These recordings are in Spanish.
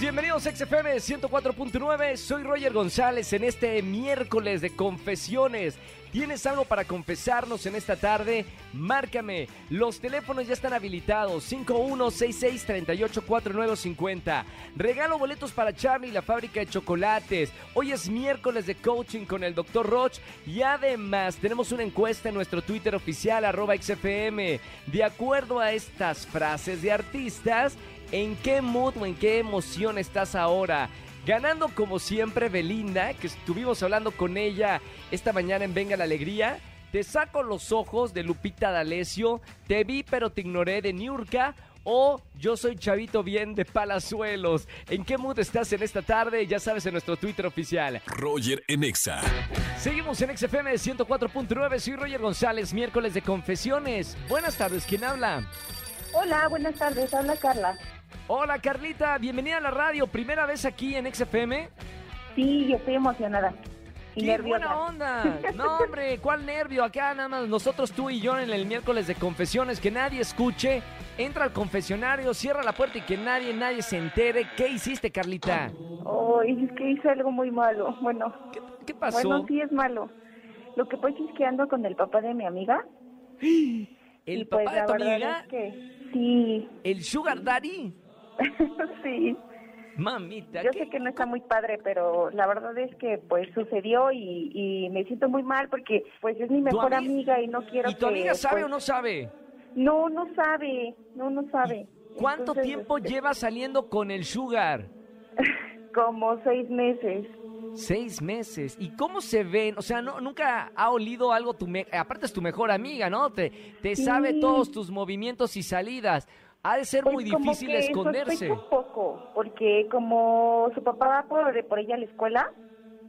Bienvenidos a XFM 104.9. Soy Roger González en este miércoles de confesiones. ¿Tienes algo para confesarnos en esta tarde? Márcame. Los teléfonos ya están habilitados. 5166384950. Regalo boletos para Charlie, la fábrica de chocolates. Hoy es miércoles de coaching con el Dr. Roch. Y además tenemos una encuesta en nuestro Twitter oficial, arroba XFM. De acuerdo a estas frases de artistas, ¿en qué mood o en qué emoción estás ahora? Ganando como siempre Belinda, que estuvimos hablando con ella esta mañana en Venga la Alegría. Te saco los ojos de Lupita D'Alessio. Te vi pero te ignoré de Niurka. O yo soy Chavito Bien de Palazuelos. ¿En qué mood estás en esta tarde? Ya sabes en nuestro Twitter oficial. Roger en Exa. Seguimos en XFM 104.9. Soy Roger González, miércoles de confesiones. Buenas tardes, ¿quién habla? Hola, buenas tardes, habla Carla. Hola Carlita, bienvenida a la radio. ¿Primera vez aquí en XFM? Sí, yo estoy emocionada. Y ¡Qué nerviosa. buena onda! No, hombre, ¿cuál nervio? Acá nada más nosotros, tú y yo en el miércoles de confesiones, que nadie escuche. Entra al confesionario, cierra la puerta y que nadie, nadie se entere. ¿Qué hiciste, Carlita? Ay, es que hice algo muy malo. Bueno, ¿Qué, qué pasó? bueno, sí es malo. Lo que pasa es que ando con el papá de mi amiga. ¿El y papá pues de tu amiga? es que sí, ¿El Sugar Daddy? sí. Mamita, Yo ¿qué? sé que no está muy padre, pero la verdad es que pues sucedió y, y me siento muy mal porque pues es mi mejor ami- amiga y no quiero ¿Y tu que, amiga sabe pues, o no sabe? No, no sabe, no, no sabe. ¿Cuánto Entonces, tiempo este, llevas saliendo con el Sugar? Como seis meses. Seis meses. ¿Y cómo se ven? O sea, no, nunca ha olido algo tu... me- Aparte es tu mejor amiga, ¿no? Te, te sabe todos tus movimientos y salidas. Ha de ser Pues muy como difícil que esconderse. un poco, porque como su papá va por, por ella a la escuela,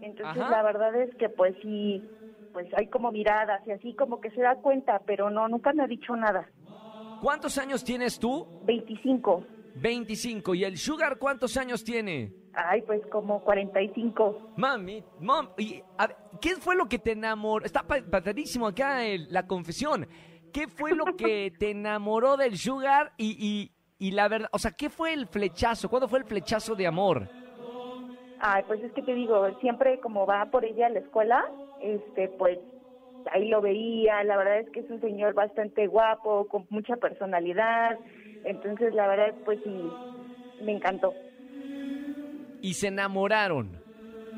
entonces Ajá. la verdad es que pues sí, pues hay como miradas y así como que se da cuenta, pero no, nunca me ha dicho nada. ¿Cuántos años tienes tú? 25. 25. ¿Y el Sugar cuántos años tiene? Ay, pues como 45. Mami, mom, y, a ver, ¿qué fue lo que te enamoró? Está pa- padrísimo acá el- la confesión. ¿Qué fue lo que te enamoró del Sugar y, y, y la verdad, o sea, qué fue el flechazo? ¿Cuándo fue el flechazo de amor? Ay, pues es que te digo, siempre como va por ella a la escuela, este, pues ahí lo veía, la verdad es que es un señor bastante guapo, con mucha personalidad, entonces la verdad pues sí, me encantó. Y se enamoraron.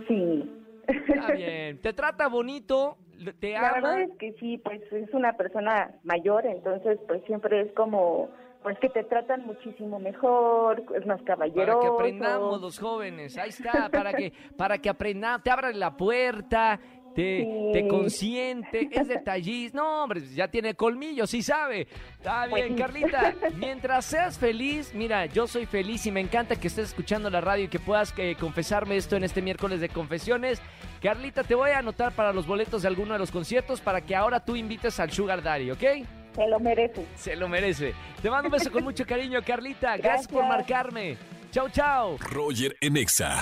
Sí. Está bien. Te trata bonito, te La verdad ama. es que sí, pues es una persona mayor, entonces pues siempre es como, pues que te tratan muchísimo mejor, es más Para caballeroso. que aprendamos los jóvenes, ahí está, para que, para que aprendamos, te abran la puerta, te, Sí. te consiente, es detallista, no hombre, ya tiene colmillo, sí sabe. Está bien. Carlita, mientras seas feliz, mira, yo soy feliz y me encanta que estés escuchando la radio y que puedas eh, confesarme esto en este miércoles de confesiones. Carlita, te voy a anotar para los boletos de alguno de los conciertos para que ahora tú invites al Sugar Daddy, ¿ok? Se lo merece. Se lo merece. Te mando un beso con mucho cariño, Carlita. Gracias, por marcarme. Chau, chau. Roger en Exa.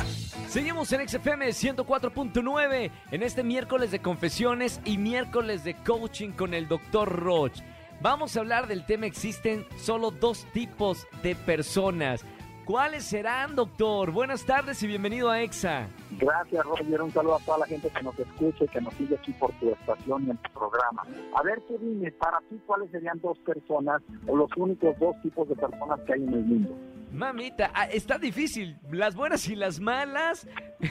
Seguimos en XFM 104.9 en este miércoles de confesiones y miércoles de coaching con el Dr. Roch. Vamos a hablar del tema existen solo dos tipos de personas. ¿Cuáles serán, doctor? Buenas tardes y bienvenido a EXA. Gracias, Roger. Un saludo a toda la gente que nos escucha y que nos sigue aquí por tu estación y en tu programa. A ver, tú dime, para ti, ¿cuáles serían dos personas o los únicos dos tipos de personas que hay en el mundo? Mamita, ah, está difícil. Las buenas y las malas.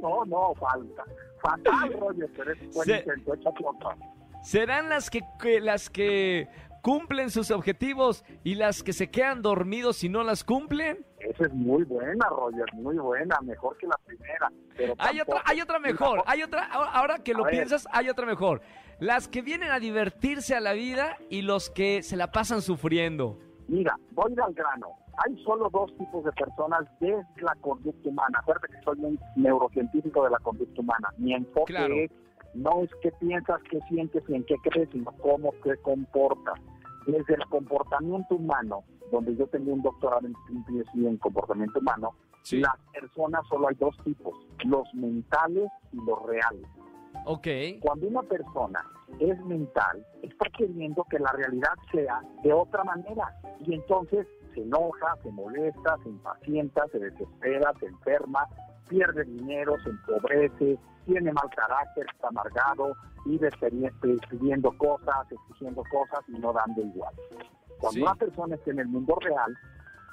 No, no, falta. Fatal, Roger, pero es buen Se- intento, échate otra. ¿Serán las que, que- las que cumplen sus objetivos y las que se quedan dormidos y no las cumplen? Esa es muy buena, Roger, muy buena, mejor que la primera. Pero Hay tampoco- otra, hay otra mejor, hay otra, ahora que lo ver. piensas, hay otra mejor. Las que vienen a divertirse a la vida y los que se la pasan sufriendo. Mira, voy al grano. Hay solo dos tipos de personas desde la conducta humana. Acuérdate que soy un neurocientífico de la conducta humana. Mi enfoque Claro. es no es qué piensas, qué sientes y en qué crees, sino cómo te comportas. Desde el comportamiento humano, donde yo tengo un doctorado en PhD en comportamiento humano, Sí. las personas solo hay dos tipos, los mentales y los reales. Ok. Cuando una persona es mental, está queriendo que la realidad sea de otra manera. Y entonces se enoja, se molesta, se impacienta, se desespera, se enferma, pierde dinero, se empobrece, tiene mal carácter, está amargado, vive pidiendo cosas, exigiendo cosas y no dando igual. Cuando una persona está en el mundo real,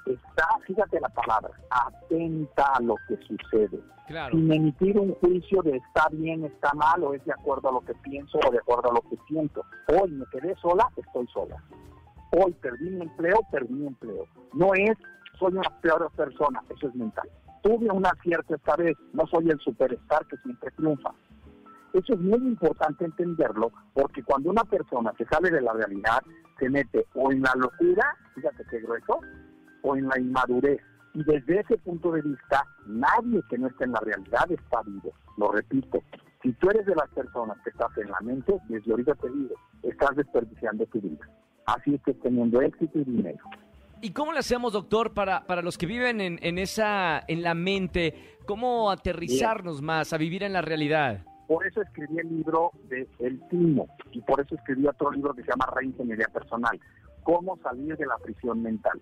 está, fíjate la palabra, atenta a lo que sucede. Sin emitir un juicio de está bien, está mal, o es de acuerdo a lo que pienso o de acuerdo a lo que siento. Hoy me quedé sola, estoy sola. Hoy perdí mi empleo, perdí mi empleo. No es, soy una peor persona, eso es mental. Tuve una cierta esta vez, no soy el superstar que siempre triunfa. Eso es muy importante entenderlo, porque cuando una persona se sale de la realidad, se mete o en la locura, fíjate qué grueso, o en la inmadurez. Y desde ese punto de vista, nadie que no esté en la realidad está vivo. Lo repito, si tú eres de las personas que estás en la mente, desde ahorita te digo, estás desperdiciando tu vida. Así es que teniendo éxito y dinero. ¿Y cómo le hacemos, doctor, para, para los que viven en, en, esa, en la mente, cómo aterrizarnos más a vivir en la realidad? Por eso escribí el libro de El Timo y por eso escribí otro libro que se llama Reingeniería Personal, cómo salir de la prisión mental.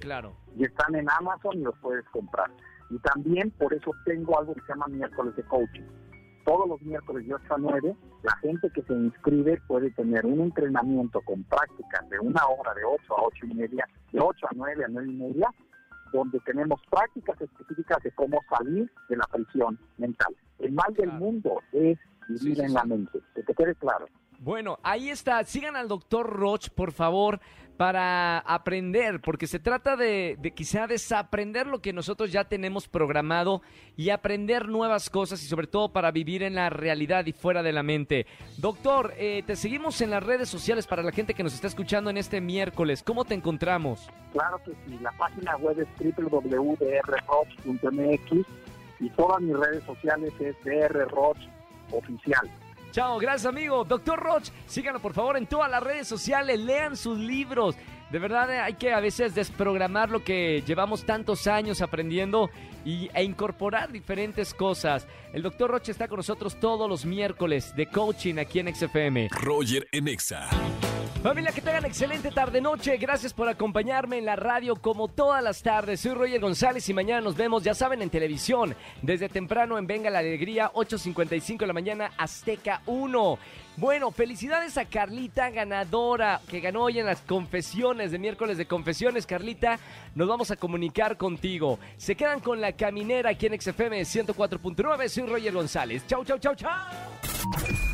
Claro. Y están en Amazon y los puedes comprar. Y también por eso tengo algo que se llama miércoles de coaching. Todos los miércoles de 8 a 9, la gente que se inscribe puede tener un entrenamiento con prácticas de una hora, de 8 a 8 y media, de 8 a 9 a 9 y media, donde tenemos prácticas específicas de cómo salir de la prisión mental. El mal del mundo es vivir en la mente, que te quede claro. Bueno, ahí está. Sigan al doctor Roch, por favor, para aprender, porque se trata de, quizá desaprender lo que nosotros ya tenemos programado y aprender nuevas cosas y sobre todo para vivir en la realidad y fuera de la mente. Doctor, eh, te seguimos en las redes sociales para la gente que nos está escuchando en este miércoles. ¿Cómo te encontramos? Claro que sí. La página web es www.drroch.mx y todas mis redes sociales es drroch oficial. Chao, gracias amigo. Doctor Roch, síganlo por favor en todas las redes sociales, lean sus libros. De verdad eh, hay que a veces desprogramar lo que llevamos tantos años aprendiendo y, e incorporar diferentes cosas. El doctor Roche está con nosotros todos los miércoles de coaching aquí en XFM. Roger en Exa. Familia, que tengan excelente tarde-noche. Gracias por acompañarme en la radio como todas las tardes. Soy Roger González y mañana nos vemos, ya saben, en televisión. Desde temprano en Venga la Alegría, 8.55 de la mañana, Azteca 1. Bueno, felicidades a Carlita, ganadora, que ganó hoy en las confesiones de miércoles de confesiones. Carlita, nos vamos a comunicar contigo. Se quedan con la caminera aquí en XFM 104.9. Soy Roger González. Chau, chau, chau, chau.